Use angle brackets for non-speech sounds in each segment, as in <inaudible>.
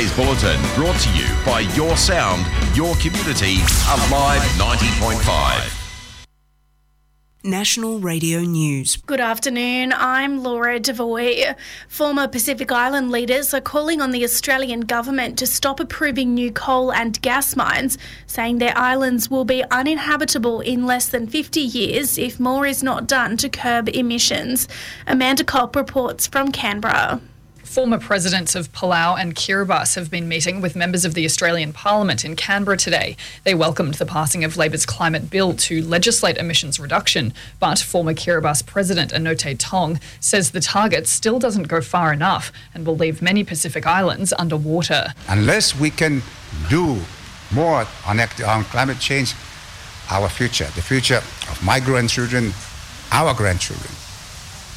Today's bulletin brought to you by Your Sound, Your Community, Alive 90.5. National Radio News. Good afternoon. I'm Laura Devoy. Former Pacific Island leaders are calling on the Australian government to stop approving new coal and gas mines, saying their islands will be uninhabitable in less than 50 years if more is not done to curb emissions. Amanda Kopp reports from Canberra. Former presidents of Palau and Kiribati have been meeting with members of the Australian Parliament in Canberra today. They welcomed the passing of Labor's climate bill to legislate emissions reduction, but former Kiribati president Anote Tong says the target still doesn't go far enough and will leave many Pacific islands underwater. Unless we can do more on, on climate change, our future, the future of my grandchildren, our grandchildren,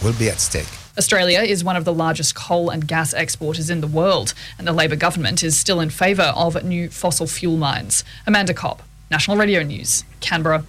will be at stake. Australia is one of the largest coal and gas exporters in the world, and the Labor government is still in favour of new fossil fuel mines. Amanda Kopp, National Radio News, Canberra.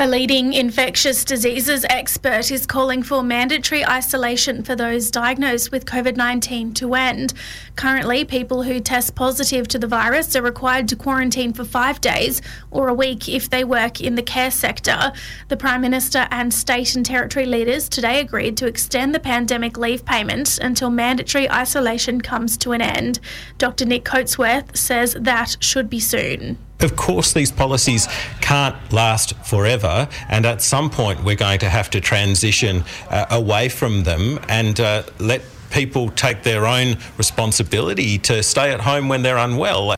A leading infectious diseases expert is calling for mandatory isolation for those diagnosed with COVID 19 to end. Currently, people who test positive to the virus are required to quarantine for five days or a week if they work in the care sector. The Prime Minister and state and territory leaders today agreed to extend the pandemic leave payment until mandatory isolation comes to an end. Dr. Nick Coatsworth says that should be soon. Of course, these policies can't last forever, and at some point, we're going to have to transition uh, away from them and uh, let people take their own responsibility to stay at home when they're unwell.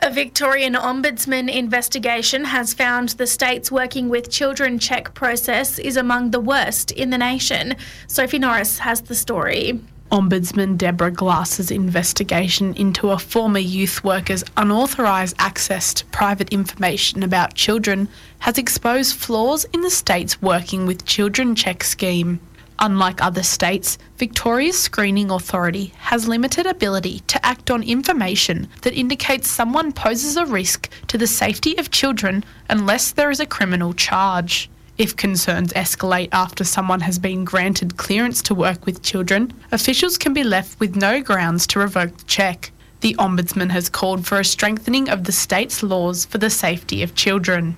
A Victorian Ombudsman investigation has found the state's working with children check process is among the worst in the nation. Sophie Norris has the story. Ombudsman Deborah Glass's investigation into a former youth worker's unauthorised access to private information about children has exposed flaws in the state's Working with Children check scheme. Unlike other states, Victoria's screening authority has limited ability to act on information that indicates someone poses a risk to the safety of children unless there is a criminal charge. If concerns escalate after someone has been granted clearance to work with children, officials can be left with no grounds to revoke the check. The Ombudsman has called for a strengthening of the state's laws for the safety of children.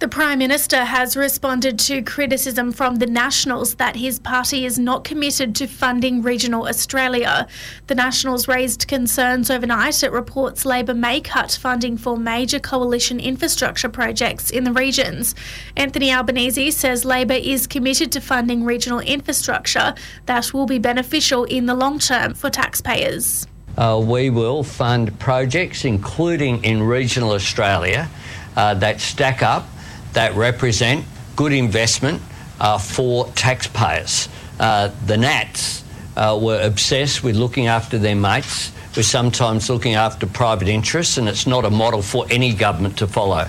The Prime Minister has responded to criticism from the Nationals that his party is not committed to funding regional Australia. The Nationals raised concerns overnight at reports Labor may cut funding for major coalition infrastructure projects in the regions. Anthony Albanese says Labor is committed to funding regional infrastructure that will be beneficial in the long term for taxpayers. Uh, we will fund projects, including in regional Australia, uh, that stack up that represent good investment uh, for taxpayers. Uh, the Nats uh, were obsessed with looking after their mates, with sometimes looking after private interests, and it's not a model for any government to follow.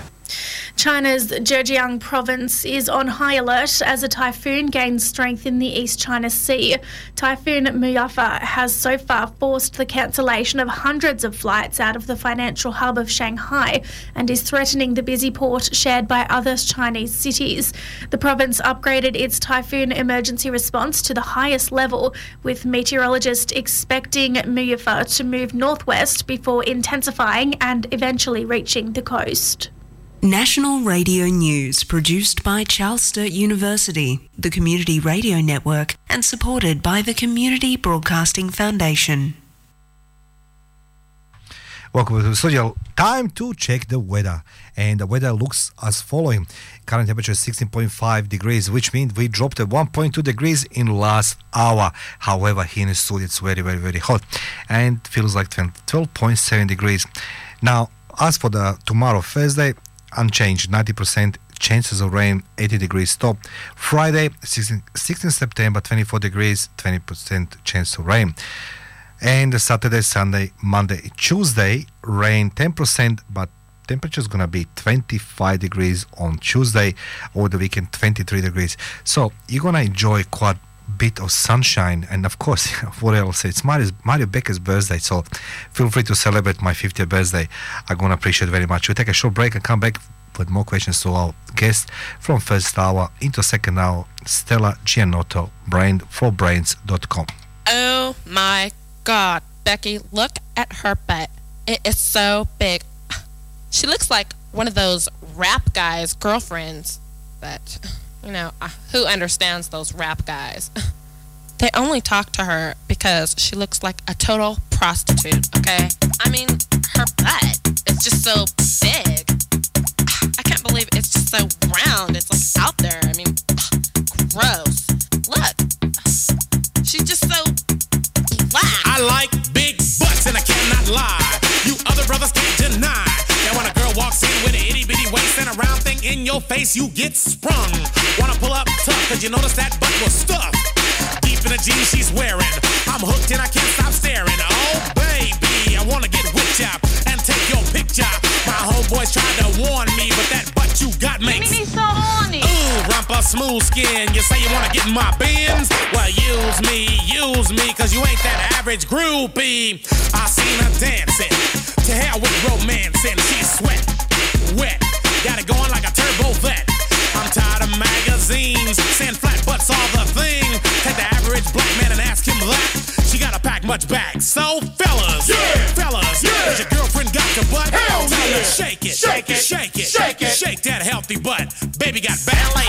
China's Zhejiang province is on high alert as a typhoon gains strength in the East China Sea. Typhoon Muifa has so far forced the cancellation of hundreds of flights out of the financial hub of Shanghai and is threatening the busy port shared by other Chinese cities. The province upgraded its typhoon emergency response to the highest level, with meteorologists expecting Muifa to move northwest before intensifying and eventually reaching the coast. National Radio News produced by Charles Sturt University, the Community Radio Network, and supported by the Community Broadcasting Foundation. Welcome to the studio. Time to check the weather. And the weather looks as following. Current temperature is 16.5 degrees, which means we dropped at 1.2 degrees in last hour. However, here in the studio it's very, very, very hot and feels like 12.7 degrees. Now, as for the tomorrow, Thursday, unchanged 90% chances of rain 80 degrees top friday 16, 16 september 24 degrees 20% chance of rain. And saturday sunday monday tuesday rain 10% but temperature is going to be 25 degrees on tuesday. Over the weekend 23 degrees. So you're going to enjoy quite bit of sunshine and of course <laughs> what else it's Mario, Mario Becker's birthday so feel free to celebrate my 50th birthday I'm gonna appreciate very much we'll take a short break and come back with more questions to our guest from first hour into second hour Stella Gianotto brain for brains.com oh my god Becky, look at her butt. It is so big. <sighs> She looks like one of those rap guys' girlfriends. But, <laughs> you know, who understands those rap guys? <laughs> They only talk to her because she looks like a total prostitute, okay? I mean, her butt is just so big. <sighs> I can't believe it's just so round. It's like out there. I mean, <sighs> gross. Look. She's just so black. I like big butts and I cannot lie. You other brothers can't deny. That when a girl walks in with an itty bitty waist and a round thing in your face, you get sprung. Wanna pull up tough, cause you notice that butt was stuffed. Deep in the jeans she's wearing. I'm hooked and I can't stop staring. Oh, baby, I wanna get with ya and take your picture. My homeboys tried to warn me, but that butt you got makes me so horny. Ooh, rumpa smooth skin. You say you wanna get in my bins? Well, use me, use me, cause you ain't that average groupie. I seen her dancing. To hell with romancing. She's sweat, wet. Got it going like a turbo vet. Tired of magazines saying flat butts all the thing. Take the average black man and ask him that. She gotta pack much back. So, fellas, Yeah. fellas, Yeah. has your girlfriend got your butt? Hell Tell her yeah. shake it, Shake it. shake it, Shake it. shake that healthy butt. Baby got ballet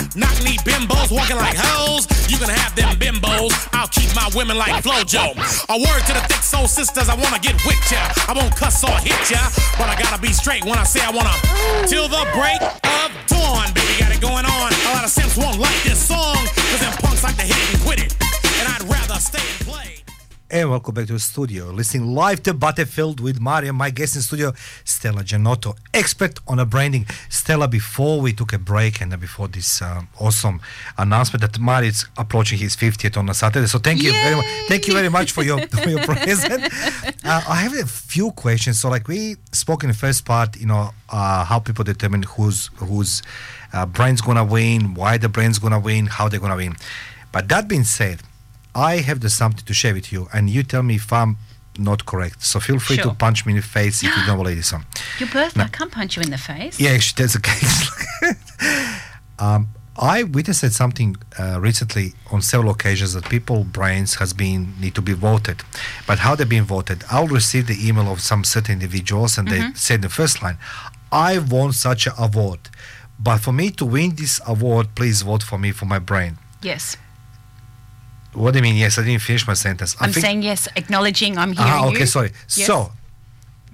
Knock knee bimbos walking like hoes. You can have them bimbos. I'll keep my women like Flojo. A word to the thick soul sisters, I wanna get with ya. I won't cuss or hit ya, but I gotta be straight when I say I wanna. Till the break of dawn, baby, got it going on. A lot of simps won't like this And welcome back to the studio. Listening live to Butterfield with Mario, my guest in studio, Stella Gianotto, expert on a branding. Stella, before we took a break and before this um, awesome announcement that Mario is approaching his 50th on a Saturday, so thank you very much. Thank you very much for your <laughs> for your present. Uh, I have a few questions. So, like we spoke in the first part, you know, uh, how people determine who's who's uh, brand's gonna win, why the brand's gonna win, how they're gonna win. But that being said, I have the something to share with you, and you tell me if I'm not correct. So feel free to punch me in the face if you don't believe this one. Your birthday. I can't punch you in the face. Yeah, actually, that's the case. um, I witnessed something uh, recently on several occasions that people brains has been need to be voted, but how they're being voted. I'll receive the email of some certain individuals, and they Mhm. say in the first line, "I won such an award, but for me to win this award, please vote for me for my brain." Yes. What do you mean? Yes, I didn't finish my sentence. I I'm think- saying yes, acknowledging I'm hearing Ah, you. okay, sorry. Yes. So,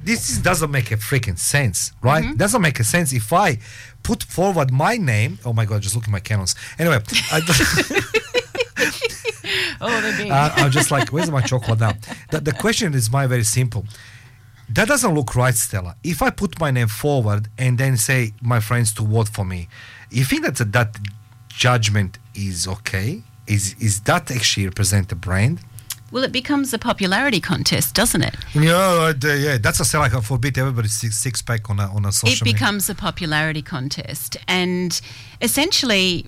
this is, doesn't make a freaking sense, right? Mhm. Doesn't make a sense if I put forward my name. Oh my God, just look at my cannons. Anyway, I, <laughs> oh, they're big. uh, I'm just like, where's my chocolate now? The, the question is my very simple. That doesn't look right, Stella. If I put my name forward and then say my friends to vote for me, you think that that judgment is okay? Is is that actually represent the brand? Well, it becomes a popularity contest, doesn't it? Yeah, uh, yeah. That's a Stella. I forbid everybody six, six pack on a on a social it media. becomes a popularity contest, and essentially,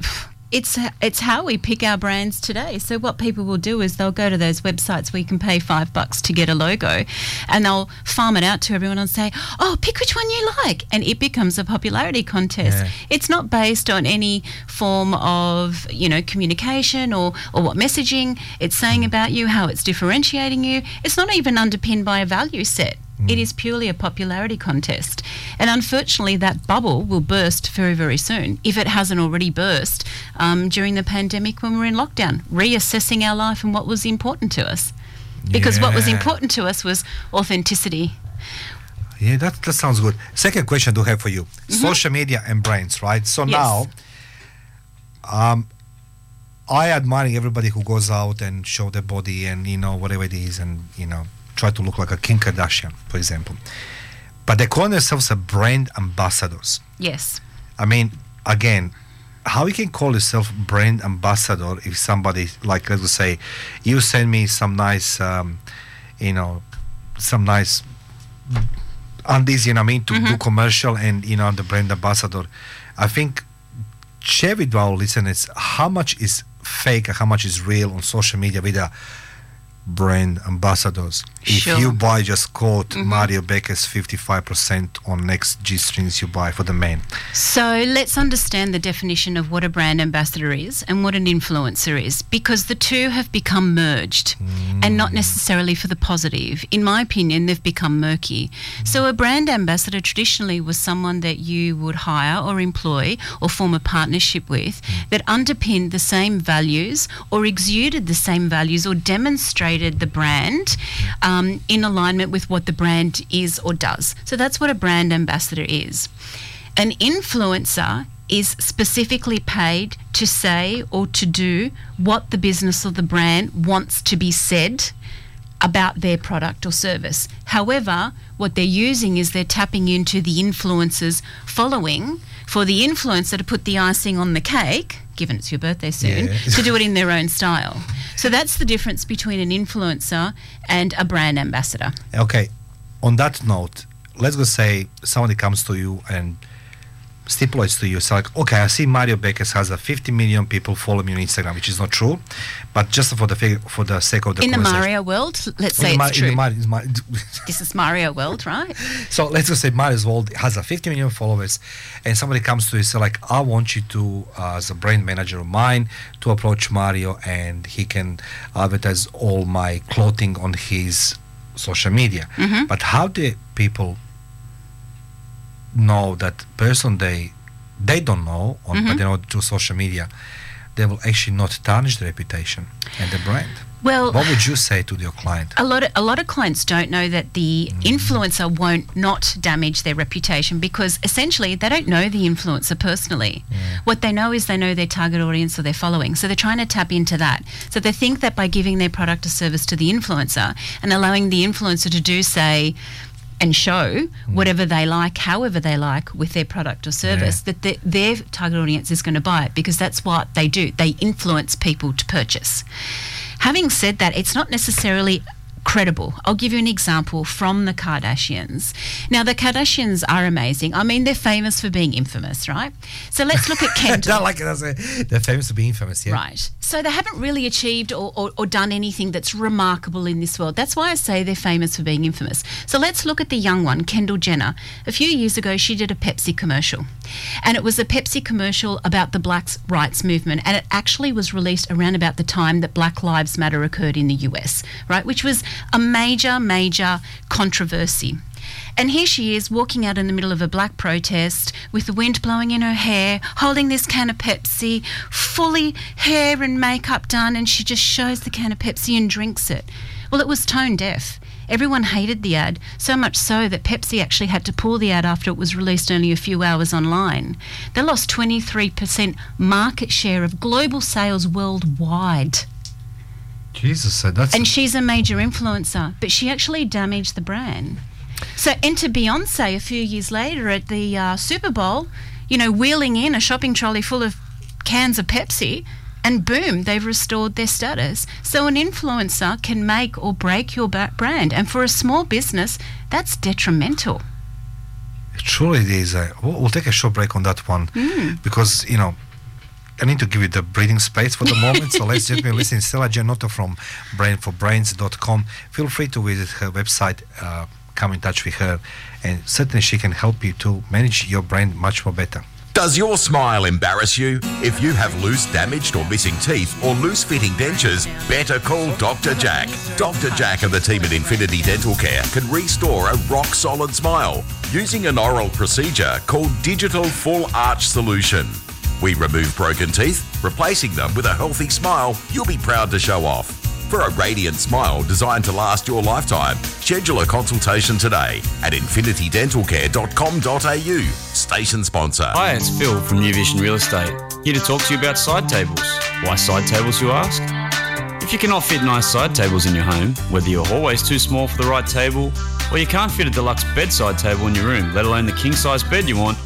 it's it's how we pick our brands today. So what people will do is they'll go to those websites where you can pay five bucks to get a logo, and they'll farm it out to everyone and say, "Oh, pick which one you like," and it becomes a popularity contest. Yeah. It's not based on any form of you know communication or or what messaging it's saying mm. about you, how it's differentiating you. It's not even underpinned by a value set. It is purely a popularity contest. And unfortunately, that bubble will burst very, very soon, if it hasn't already burst um, during the pandemic when we're in lockdown, reassessing our life and what was important to us. Because what was important to us was authenticity. Yeah, that, that sounds good. Second question I do have for you: Mm-hmm. social media and brands, right? So Yes. now, um, I admire everybody who goes out and show their body and you know whatever it is, and you know try to look like a Kim Kardashian, for example. But they call themselves a brand ambassadors. Yes. I mean, again, how you can call yourself brand ambassador if somebody like let's say you send me some nice um, you know some nice undies you know I mean to do commercial and you know I'm the brand ambassador I think share with our listeners how much is fake and how much is real on social media with the brand ambassadors if Sure. you buy just quote mm-hmm. Mario Becker's 55% on next G strings you buy for the men So let's understand the definition of what a brand ambassador is and what an influencer is, because the two have become merged and not mm. necessarily for the positive. In my opinion, they've become murky. So a brand ambassador traditionally was someone that you would hire or employ or form a partnership with mm. that underpinned the same values or exuded the same values or demonstrated the brand um, in alignment with what the brand is or does. So that's what a brand ambassador is. An influencer is specifically paid to say or to do what the business or the brand wants to be said about their product or service. However, what they're using is they're tapping into the influencer's following for the influencer to put the icing on the cake, given it's your birthday soon, Yeah. to do it in their own style. So that's the difference between an influencer and a brand ambassador. Okay, on that note, let's go say somebody comes to you and stipulates to you, it's like, okay, I see Mario Beckes has a 50 million people follow me on Instagram, which is not true, but just for the for the sake of the in the. Mario world, let's say it's in the true. In Mario- <laughs> this is Mario world, right? so let's just say Mario's World has a 50 million followers, and somebody comes to you say like, I want you to, uh, as a brand manager of mine, to approach Mario, and he can advertise all my clothing on his social media. Mm-hmm. But how do people know that person they they don't know, on, Mm-hmm. but they know through social media, they will actually not tarnish the reputation and the brand? Well, What would you say to your client? a lot of a lot of clients don't know that the influencer won't not damage their reputation because essentially they don't know the influencer personally. What they know is they know their target audience or their following. So they're trying to tap into that. So they think that by giving their product or service to the influencer and allowing the influencer to do say and show mm. whatever they like, however they like, with their product or service, that the, their target audience is going to buy it because that's what they do. They influence people to purchase. Having said that, it's not necessarily credible. I'll give you an example from the Kardashians. Now, the Kardashians are amazing. I mean, they're famous for being infamous, right? So let's look at <laughs> Kendall. Not like it a, they're famous for being infamous, yeah. Right. So they haven't really achieved or, or, or done anything that's remarkable in this world. That's why I say they're famous for being infamous. So let's look at the young one, Kendall Jenner. A few years ago, she did a Pepsi commercial. And it was a Pepsi commercial about the Black rights movement. And it actually was released around about the time that Black Lives Matter occurred in the US, right? Which was a major, major controversy. And here she is walking out in the middle of a black protest with the wind blowing in her hair, holding this can of Pepsi, fully hair and makeup done, and she just shows the can of Pepsi and drinks it. Well, it was tone deaf. Everyone hated the ad, so much so that Pepsi actually had to pull the ad after it was released only a few hours online. They lost 23% market share of global sales worldwide. Jesus, uh, that's And she's a major influencer, but she actually damaged the brand. So enter Beyonce a few years later at the uh, Super Bowl, you know, wheeling in a shopping trolley full of cans of Pepsi, and boom, they've restored their status. So an influencer can make or break your brand, and for a small business, that's detrimental. truly it is. Uh, we'll, we'll take a short break on that one because you know I need to give you the breathing space for the moment. so let's just be <laughs> listening. Stella Gianotto from brainforbrains.com. Feel free to visit her website. Uh, come in touch with her, and certainly she can help you to manage your brain much more better. Does your smile embarrass you? If you have loose, damaged, or missing teeth, or loose fitting dentures, better call Dr. Jack. Dr. Jack and the team at Infinity Dental Care can restore a rock solid smile using an oral procedure called Digital Full Arch Solution. We remove broken teeth, replacing them with a healthy smile you'll be proud to show off. For a radiant smile designed to last your lifetime, schedule a consultation today at infinitydentalcare.com.au. Station sponsor. Hi, it's Phil from New Vision Real Estate. Here to talk to you about side tables. Why side tables, you ask? If you cannot fit nice side tables in your home, whether your hallway's too small for the right table, or you can't fit a deluxe bedside table in your room, let alone the king size bed you want,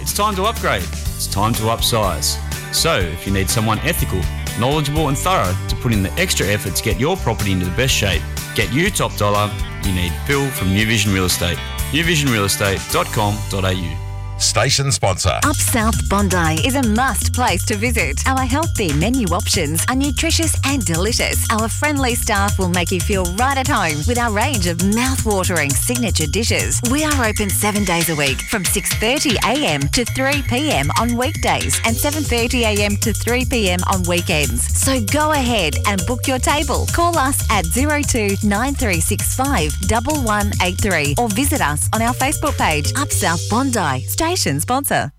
it's It's time to upgrade. It's time to upsize. So, if you need someone ethical, knowledgeable, and thorough to put in the extra effort to get your property into the best shape, get you top dollar, you need Phil from New Vision Real Estate. newvisionrealestate.com.au. Station sponsor. Up South Bondi is a must place to visit. Our healthy menu options are nutritious and delicious. Our friendly staff will make you feel right at home with our range of mouth-watering signature dishes. We are open 7 days a week from 6:30 a.m. to 3 p.m. on weekdays and 7:30 a.m. to 3 p.m. on weekends. So go ahead and book your table. Call us at 02 9365 1183 or visit us on our Facebook page Up South Bondi. Station sponsor.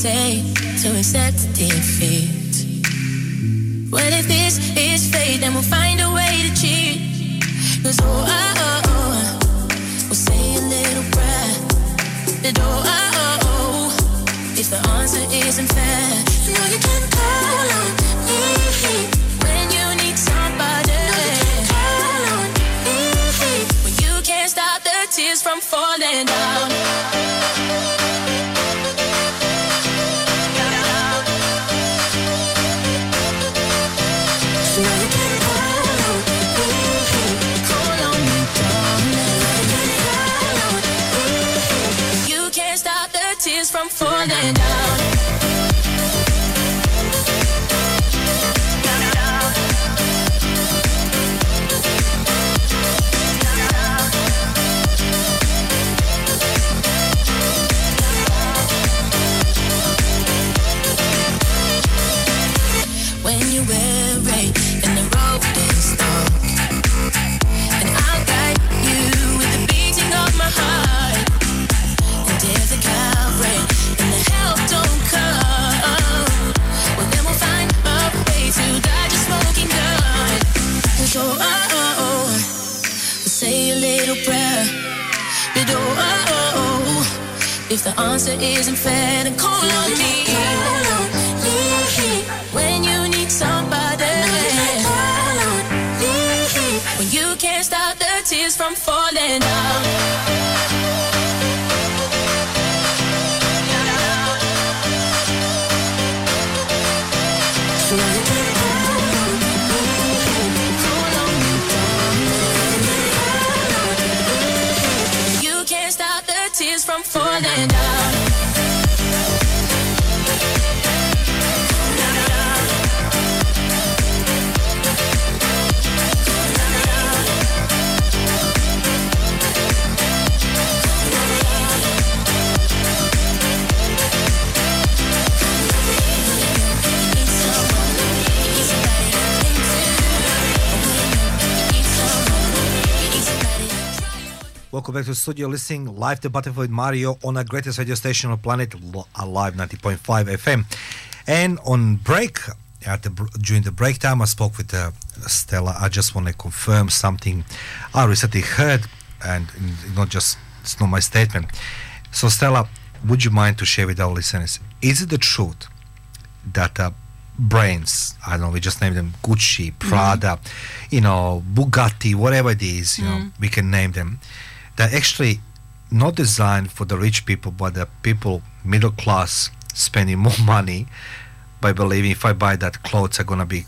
Say to accept defeat. Well, if this is fate, then we'll find a way to cheat. Cause oh, oh, oh, oh, we'll say a little prayer. The door, oh, oh, oh, if the answer isn't fair, know you can call on me when you need somebody. When you can't stop the tears from falling down. Answer isn't fair, then call on me. When you need somebody, when you can't stop the tears from falling down. Welcome back to the studio listening live to Butterfly with Mario on a greatest radio station on planet Alive 90.5 FM. And on break, at the, during the break time, I spoke with uh, Stella. I just want to confirm something I recently heard, and mm, not just it's not my statement. So, Stella, would you mind to share with our listeners? Is it the truth that uh, brands, I don't know, we just name them Gucci, Prada, you know, Bugatti, whatever it is, you know, Mm. we can name them. They're actually not designed for the rich people, but the people middle class spending more <laughs> money by believing if I buy that clothes are gonna be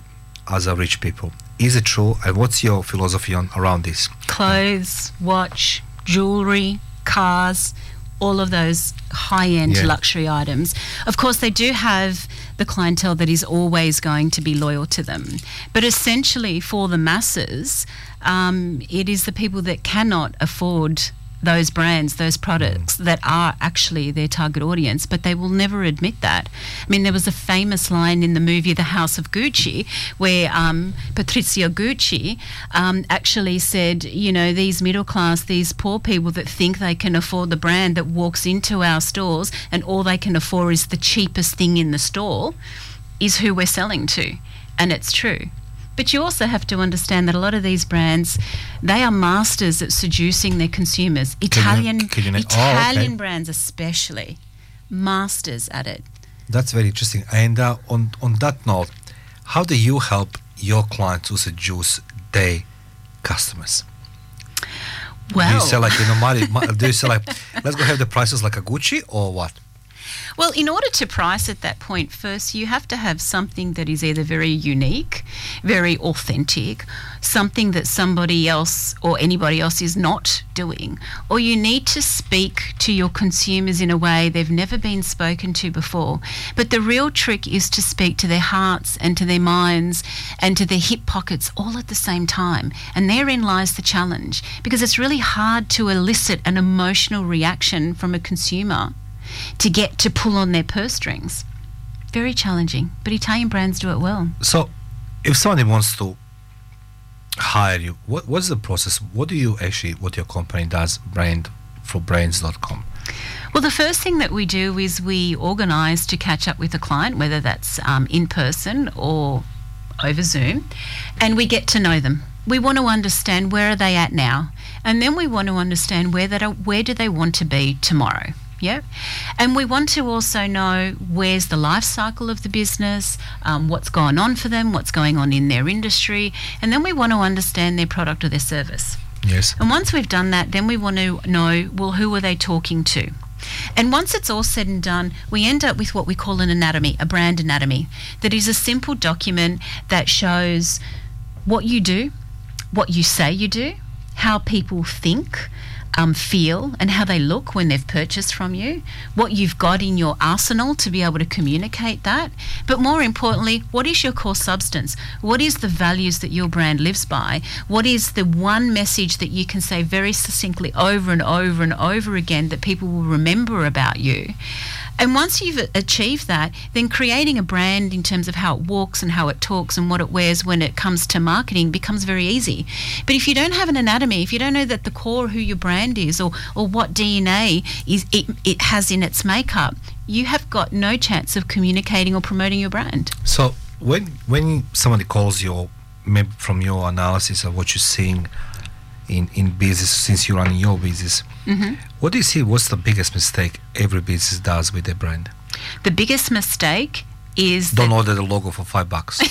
as a rich people. Is it true? And what's your philosophy on around this? Clothes, watch, jewelry, cars, all of those high end Yeah. luxury items. Of course, they do have the clientele that is always going to be loyal to them. But essentially, for the masses, um, it is the people that cannot afford those brands, those products that are actually their target audience, but they will never admit that. I mean, there was a famous line in the movie The House of Gucci where um, Patrizia Gucci um, actually said, you know, these middle class, these poor people that think they can afford the brand that walks into our stores and all they can afford is the cheapest thing in the store is who we're selling to. And it's true. But you also have to understand that a lot of these brands, they are masters at seducing their consumers. Italian, na- oh, Italian okay. brands especially, masters at it. That's very interesting. And uh, on on that note, how do you help your clients to seduce their customers? do you sell like you know, Mari, Ma- do you sell like <laughs> let's go have the prices like a Gucci or what? Well, in order to price at that point, first you have to have something that is either very unique, very authentic, something that somebody else or anybody else is not doing, or you need to speak to your consumers in a way they've never been spoken to before. But the real trick is to speak to their hearts and to their minds and to their hip pockets all at the same time. And therein lies the challenge because it's really hard to elicit an emotional reaction from a consumer to get to pull on their purse strings. Very challenging, but Italian brands do it well. So, if somebody wants to hire you, what what's the process? What do you actually what your company does? Brand for brands.com. Well, the first thing that we do is we organise to catch up with a client, whether that's um, in person or over Zoom, and we get to know them. We want to understand where are they at now, and then we want to understand where that are, where do they want to be tomorrow. Yeah, and we want to also know where's the life cycle of the business, um, what's going on for them, what's going on in their industry, and then we want to understand their product or their service. Yes. And once we've done that, then we want to know well, who are they talking to? And once it's all said and done, we end up with what we call an anatomy, a brand anatomy, that is a simple document that shows what you do, what you say you do, how people think, um, feel, and how they look when they've purchased from you, what you've got in your arsenal to be able to communicate that. But more importantly, what is your core substance? What is the values that your brand lives by? What is the one message that you can say very succinctly over and over and over again that people will remember about you? And once you've achieved that, then creating a brand in terms of how it walks and how it talks and what it wears when it comes to marketing becomes very easy. But if you don't have an anatomy, if you don't know that the core who your brand is or, or what DNA is it, it has in its makeup, you have got no chance of communicating or promoting your brand. So when when somebody calls you, maybe from your analysis of what you're seeing in in business since you're running your business, hmm what do you see? What's the biggest mistake every business does with their brand? The biggest mistake is Don't order the logo for five bucks. <laughs>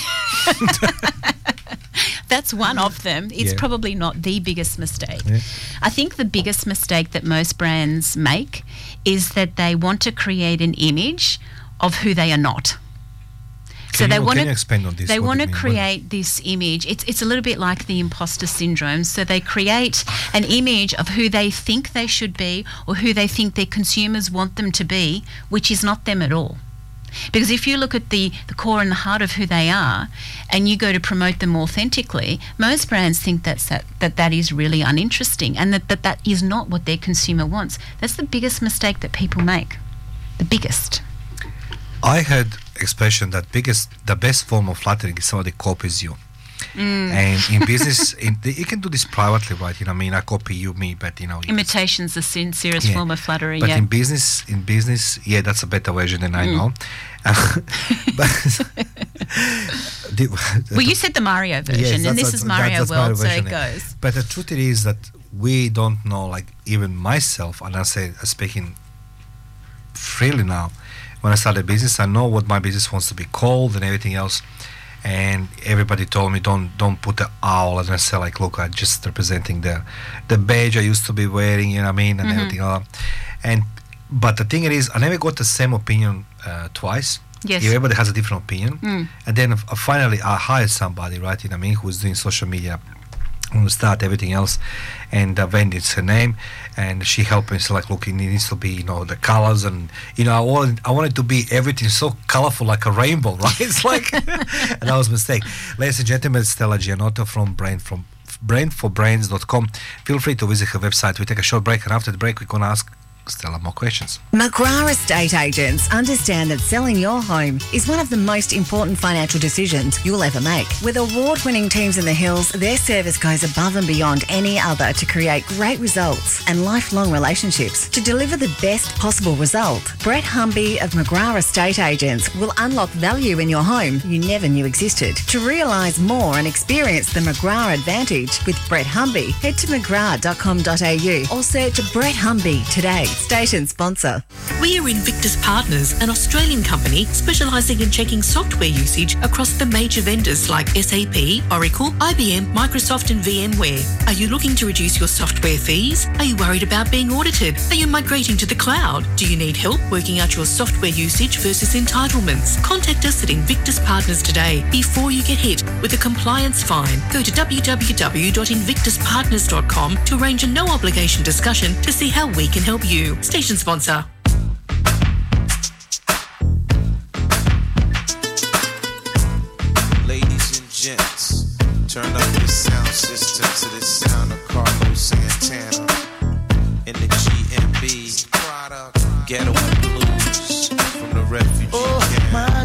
That's one of them. It's Yeah. probably not the biggest mistake. Yeah. I think the biggest mistake that most brands make is that they want to create an image of who they are not. Can they want to expand on this? They want to create this image. It's it's a little bit like the imposter syndrome. So they create an image of who they think they should be or who they think their consumers want them to be, which is not them at all. Because if you look at the, the core and the heart of who they are and you go to promote them authentically, most brands think that's that, that that is really uninteresting and that, that that is not what their consumer wants. That's the biggest mistake that people make. The biggest. I heard expression that biggest, the best form of flattering is somebody copies you. Mm. And in <laughs> business, in the, you can do this privately, right? You know, I mean, I copy you, me, but you know, Imitation's the sincerest Yeah. form of flattery. But yeah. in business, in business, yeah, that's a better version than I Mm. know. <laughs> but the- well, you said the Mario version, Yes, and this is Mario that's World, Mario so it goes. But the truth is that we don't know, like even myself, and I say speaking freely now. When I started business, I know what my business wants to be called and everything else. And everybody told me don't don't put the owl, and I said like, look, I'm just representing the the badge I used to be wearing, you know what I mean, and Mhm. everything else. And but the thing is, I never got the same opinion uh, twice. Yes. Everybody has a different opinion. Mm. And then uh, finally, I hired somebody, right? You know what I mean, who's doing social media, who start everything else, and uh, Wendy, it's her name, and she helped me. So like, look, it needs to be, you know, the colors, and you know, I wanted, I wanted to be everything so colorful like a rainbow, <laughs> right? It's like, and <laughs> that was a mistake. Ladies and gentlemen, Stella Gianotto from Brain from brandforbrains.com. Feel free to visit her website. We take a short break, and after the break, we're going to ask have more questions. McGrath Estate Agents understand that selling your home is one of the most important financial decisions you'll ever make. With award winning teams in the hills, their service goes above and beyond any other to create great results and lifelong relationships. To deliver the best possible result, Brett Humby of McGrath Estate Agents will unlock value in your home you never knew existed. To realise more and experience the McGrath advantage with Brett Humby, head to mcgrath.com.au or search Brett Humby today. Station sponsor. We are Invictus Partners, an Australian company specialising in checking software usage across the major vendors like SAP, Oracle, IBM, Microsoft, and VMware. Are you looking to reduce your software fees? Are you worried about being audited? Are you migrating to the cloud? Do you need help working out your software usage versus entitlements? Contact us at Invictus Partners today before you get hit with a compliance fine. Go to www.invictuspartners.com to arrange a no obligation discussion to see how we can help you. Station sponsor. Ladies and gents, turn up your sound system to the sound of Carlos Santana in the G&B Ghetto and Blues from the refugee oh, camp.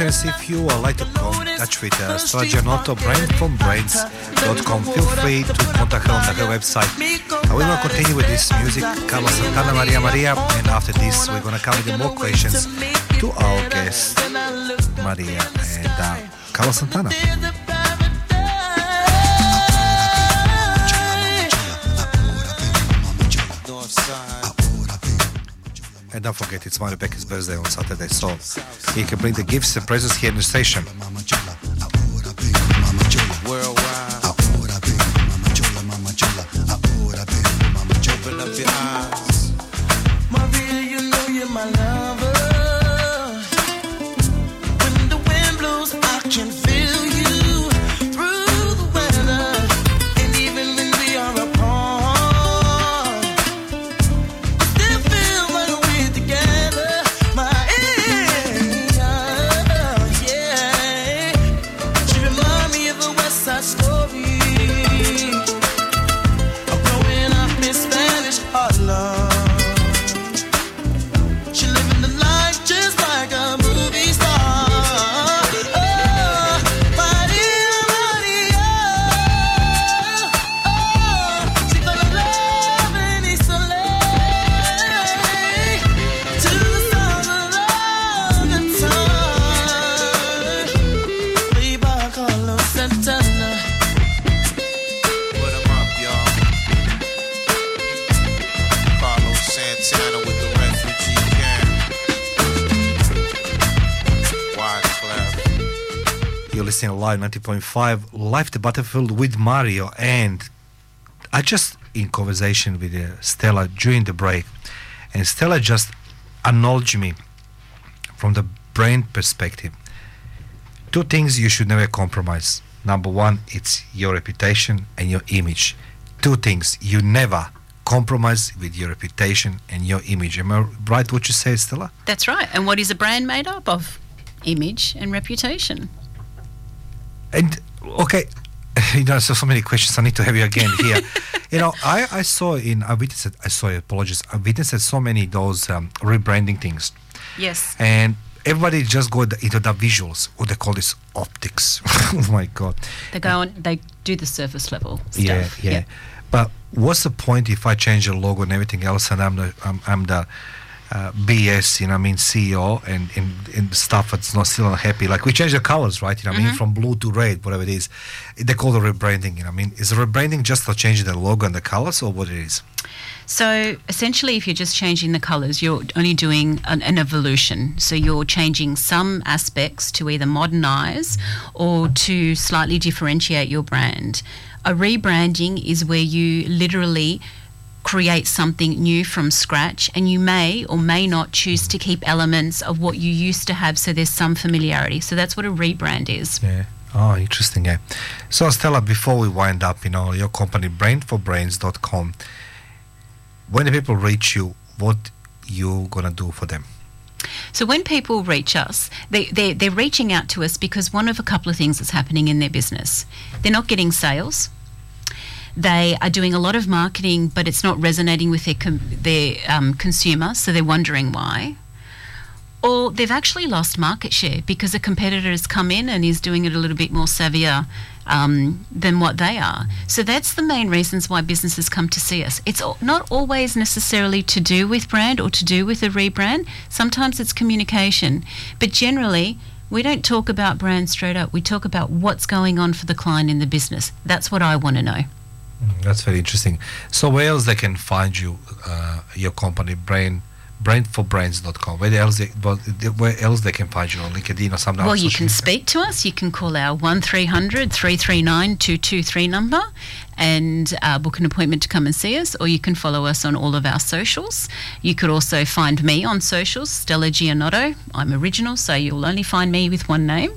Listeners, if you would like to come with uh, Stella Gianotto, brainfrombrains.com, feel free to contact her on her website. Uh, we will continue with this music, Carlos Santana, Maria Maria, and after this, we're going to come with more questions to our guest, Maria and uh, Carlos Santana. And don't forget, it's Mario Becky's birthday on Saturday, so he can bring the gifts and presents here in the station. You're listening live 90.5 live the Butterfield with Mario, and I just in conversation with uh, Stella during the break, and Stella just acknowledged me from the brain perspective. Two things you should never compromise. Number one, it's your reputation and your image. Two things you never compromise with your reputation and your image. Am I right what you say, Stella? That's right. And what is a brand made up of? Image and reputation. And okay, <laughs> you know, so so many questions. I need to have you again here. <laughs> you know, I, I saw in I witnessed I saw apologies. I witnessed so many those um, rebranding things, Yes. and everybody just go the, into the visuals. What they call this optics. <laughs> oh my god. They go on. They do the surface level Yeah, stuff. yeah. But what's the point if I change the logo and everything else, and I'm the I'm, I'm the uh, BS, you know, I mean CEO, and, and and stuff that's not still not happy. Like we change the colors, right? You know, I mean, Mhm. from blue to red, whatever it is. They call it rebranding. You know, I mean, is rebranding just for changing the logo and the colors, or what it is? So essentially, if you're just changing the colours, you're only doing an, an evolution. So you're changing some aspects to either modernise or to slightly differentiate your brand. A rebranding is where you literally create something new from scratch and you may or may not choose to keep elements of what you used to have so there's some familiarity. So that's what a rebrand is. Yeah. Oh, interesting. Yeah. So Stella, before we wind up, you know, your company brainforbrains.com. When the people reach you, what you're gonna do for them? So when people reach us, they, they, they're reaching out to us because one of a couple of things that's happening in their business. They're not getting sales. They are doing a lot of marketing, but it's not resonating with their, com- their um, consumer, so they're wondering why. Or they've actually lost market share because a competitor has come in and is doing it a little bit more savvier um, than what they are. So that's the main reasons why businesses come to see us. It's not always necessarily to do with brand or to do with a rebrand. Sometimes it's communication, but generally. We don't talk about brand straight up. We talk about what's going on for the client in the business. That's what I want to know. Mm, That's very interesting. So where else they can find you, uh, your company, Brain, brainforbrains.com? Where else they, where else they can find you on LinkedIn or something? Well, you can media? speak to us. You can call our 1300 339 223 number and uh, book an appointment to come and see us, or you can follow us on all of our socials. You could also find me on socials, Stella Gianotto. I'm original, so you'll only find me with one name.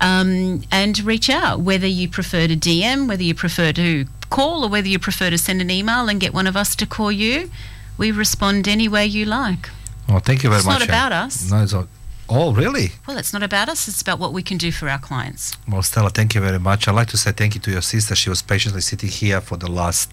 Um, and reach out, whether you prefer to DM, whether you prefer to call, or whether you prefer to send an email and get one of us to call you. We respond any way you like. Oh, thank you very It's much. It's not about us. No, it's not. Oh, really? Well, it's not about us, it's about what we can do for our clients. Well, Stella, thank you very much. I'd like to say thank you to your sister. She was patiently sitting here for the last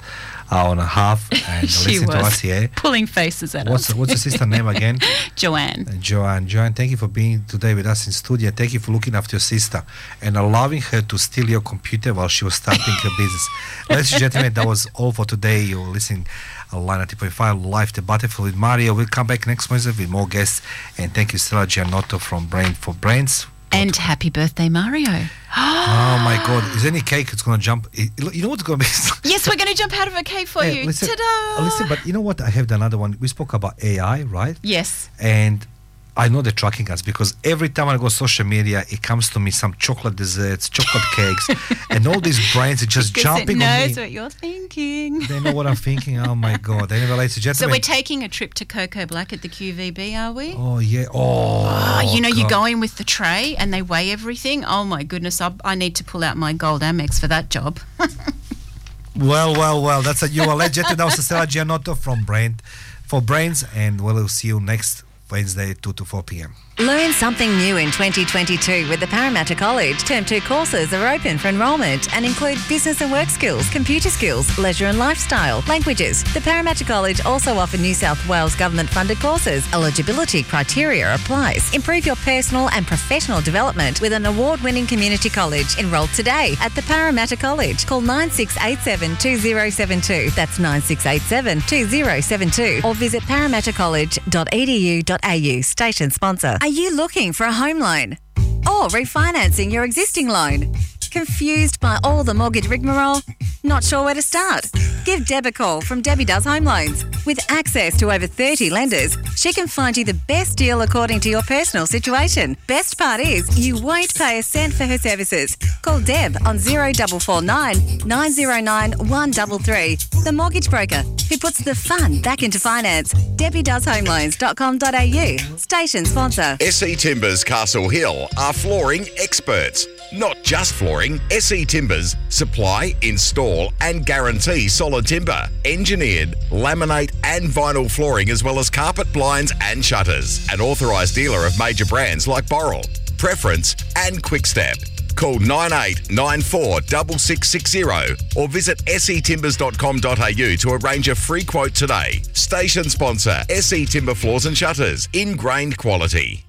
hour and a half <laughs> and she listening was to us here. pulling faces at What's, us. what's your sister's <laughs> name again? Joanne. Uh, Joanne. Joanne, thank you for being today with us in studio. Thank you for looking after your sister and allowing her to steal your computer while she was starting her <laughs> business. Ladies and gentlemen, that was all for today. You're listening Line 90.5 live to Butterfield with Mario. We'll come back next Wednesday with more guests. And thank you, Stella Gianotto from Brain for Brains. And happy birthday, Mario. <gasps> oh my God! Is there any cake? It's gonna jump. You know what's gonna be? <laughs> yes, we're going to jump out of a cake for you. listen, Ta-da! uh, listen, but you know what? I have another one. We spoke about AI, right? Yes. And I know they're tracking us because every time I go social media, it comes to me some chocolate desserts, chocolate cakes, <laughs> and all these brands are just Because it jumping on knows me. what you're thinking. They know what I'm thinking. Oh my God! Anyway, ladies and So we're taking a trip to Cocoa Black at the QVB, are we? oh yeah! Oh, Oh, you know, you God. go in with the tray and they weigh everything. Oh my goodness, I, I need to pull out my gold Amex for that job. <laughs> Well, well, well. That's a you are legend. That was Stella Gianotto from Brain for Brains, and we'll see you next Wednesday, two to four p.m. Learn something new in 2022 with the Parramatta College. Term 2 courses are open for enrolment and include business and work skills, computer skills, leisure and lifestyle, languages. The Parramatta College also offer New South Wales government funded courses. Eligibility criteria applies. Improve your personal and professional development with an award winning community college. Enroll today at the Parramatta College. Call 9687 2072. That's 9687 2072. Or visit parramattacollege.edu.au. Station sponsor. Are you looking for a home loan? Or refinancing your existing loan? Confused by all the mortgage rigmarole? Not sure where to start? Give Deb a call from Debbie Does Home Loans. With access to over 30 lenders, she can find you the best deal according to your personal situation. Best part is, you won't pay a cent for her services. Call Deb on 0449 909 133, the mortgage broker who puts the fun back into finance. DebbieDoesHomeLoans.com.au. Station sponsor. SE Timbers Castle Hill are flooring experts. Not just flooring, SE Timbers supply, install, and guarantee solid timber, engineered, laminate, and vinyl flooring, as well as carpet, blinds, and shutters. An authorised dealer of major brands like Boral, Preference, and Quickstep. Call 9894 6660 or visit setimbers.com.au to arrange a free quote today. Station sponsor SE Timber Floors and Shutters. Ingrained quality.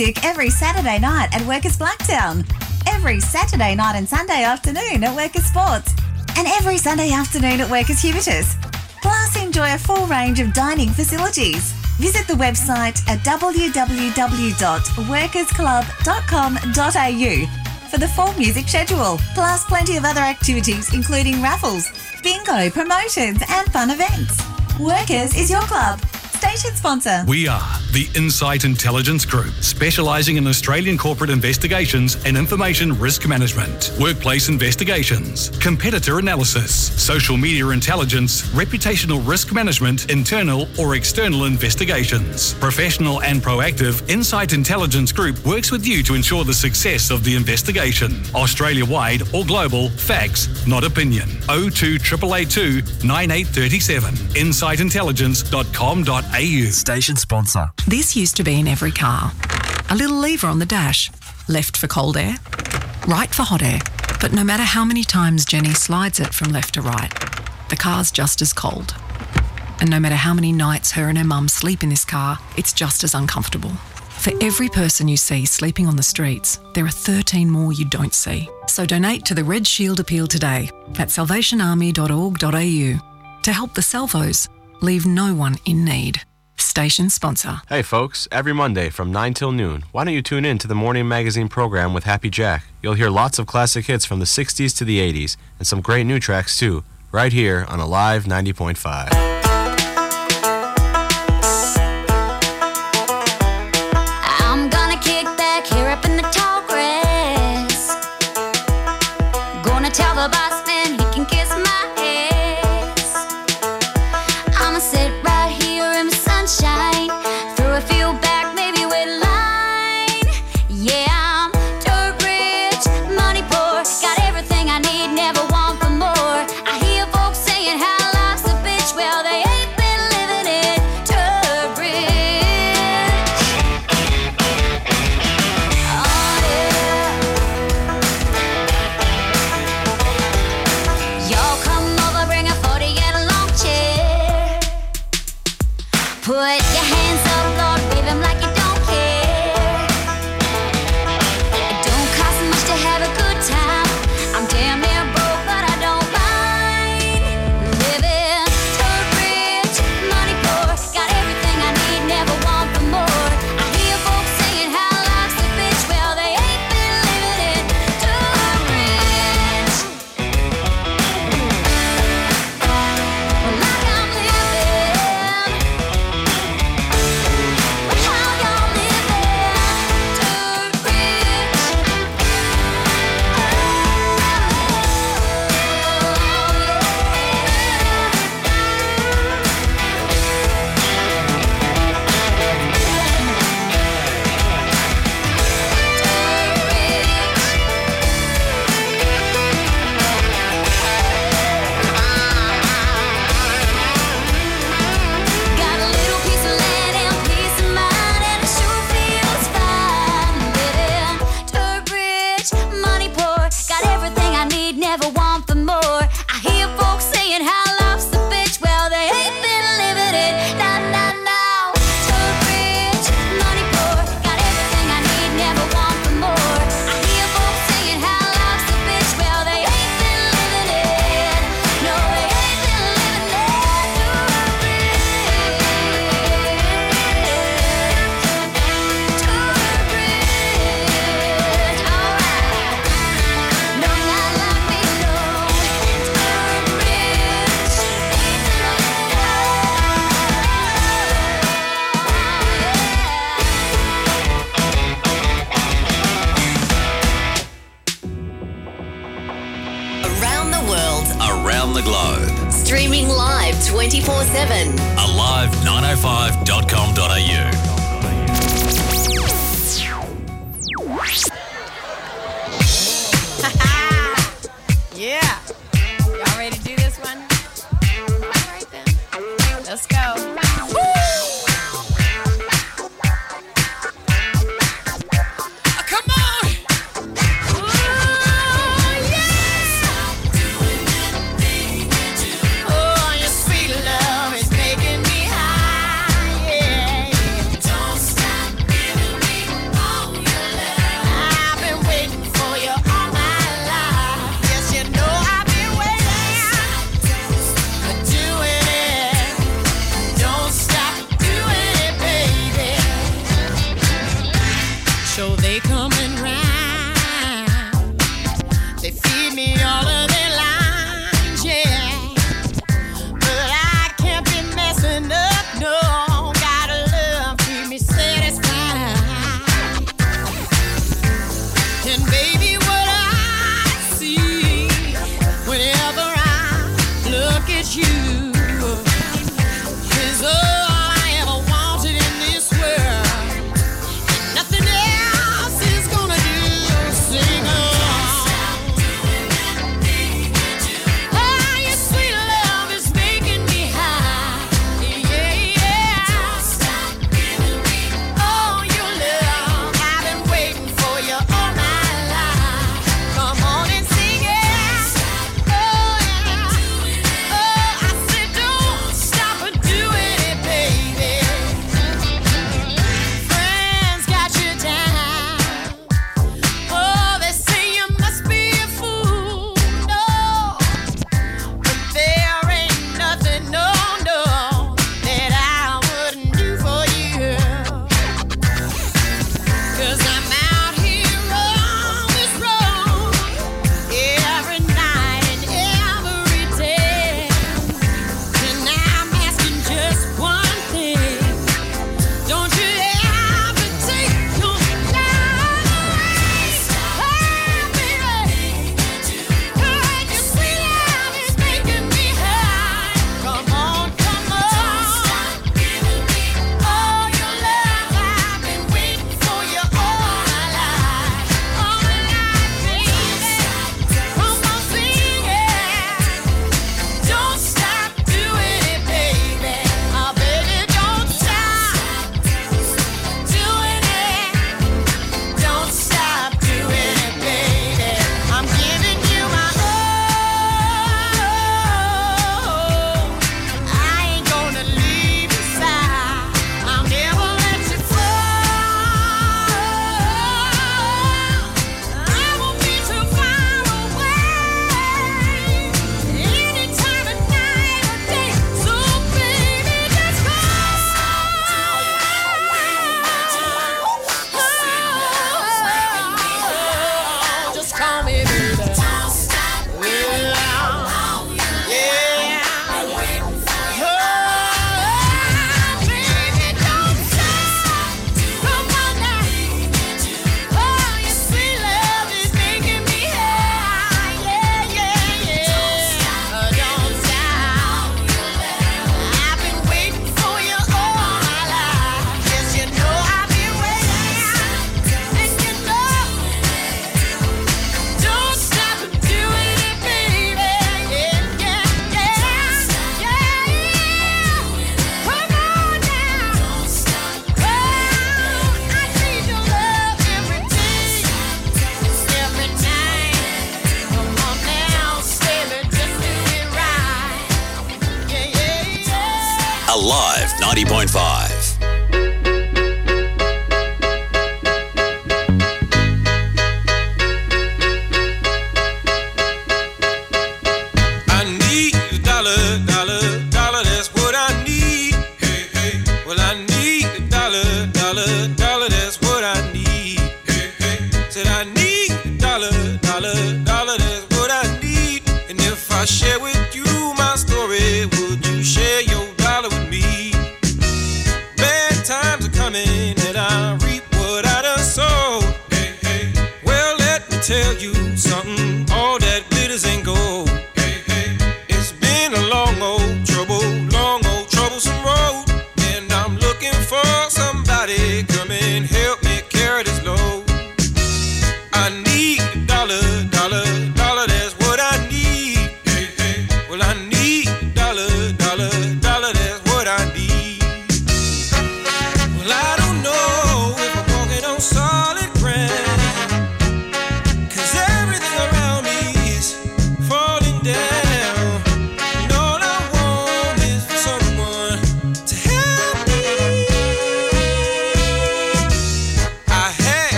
Music every Saturday night at Workers Blacktown. Every Saturday night and Sunday afternoon at Workers Sports. And every Sunday afternoon at Workers Hubertus. Plus, enjoy a full range of dining facilities. Visit the website at www.workersclub.com.au for the full music schedule, plus plenty of other activities including raffles, bingo, promotions, and fun events. Workers is your club. Station sponsor. We are the Insight Intelligence Group, specialising in Australian corporate investigations and information risk management, workplace investigations, competitor analysis, social media intelligence, reputational risk management, internal or external investigations. Professional and proactive, Insight Intelligence Group works with you to ensure the success of the investigation. Australia wide or global, facts, not opinion. 02 882 9837. InsightIntelligence.com.au. Station sponsor. This used to be in every car. A little lever on the dash, left for cold air, right for hot air. But no matter how many times Jenny slides it from left to right, the car's just as cold. And no matter how many nights her and her mum sleep in this car, it's just as uncomfortable. For every person you see sleeping on the streets, there are 13 more you don't see. So donate to the Red Shield Appeal today at salvationarmy.org.au to help the salvos leave no one in need. Station sponsor. Hey folks, every Monday from 9 till noon, why don't you tune in to the morning magazine program with Happy Jack? You'll hear lots of classic hits from the 60s to the 80s and some great new tracks too, right here on Alive 90.5. Put your hands up, Lord, wave 'em like Around the globe. streaming live 24 7. Alive905.com.au. <laughs> yeah. Y'all ready to do this one? All right then. Let's go.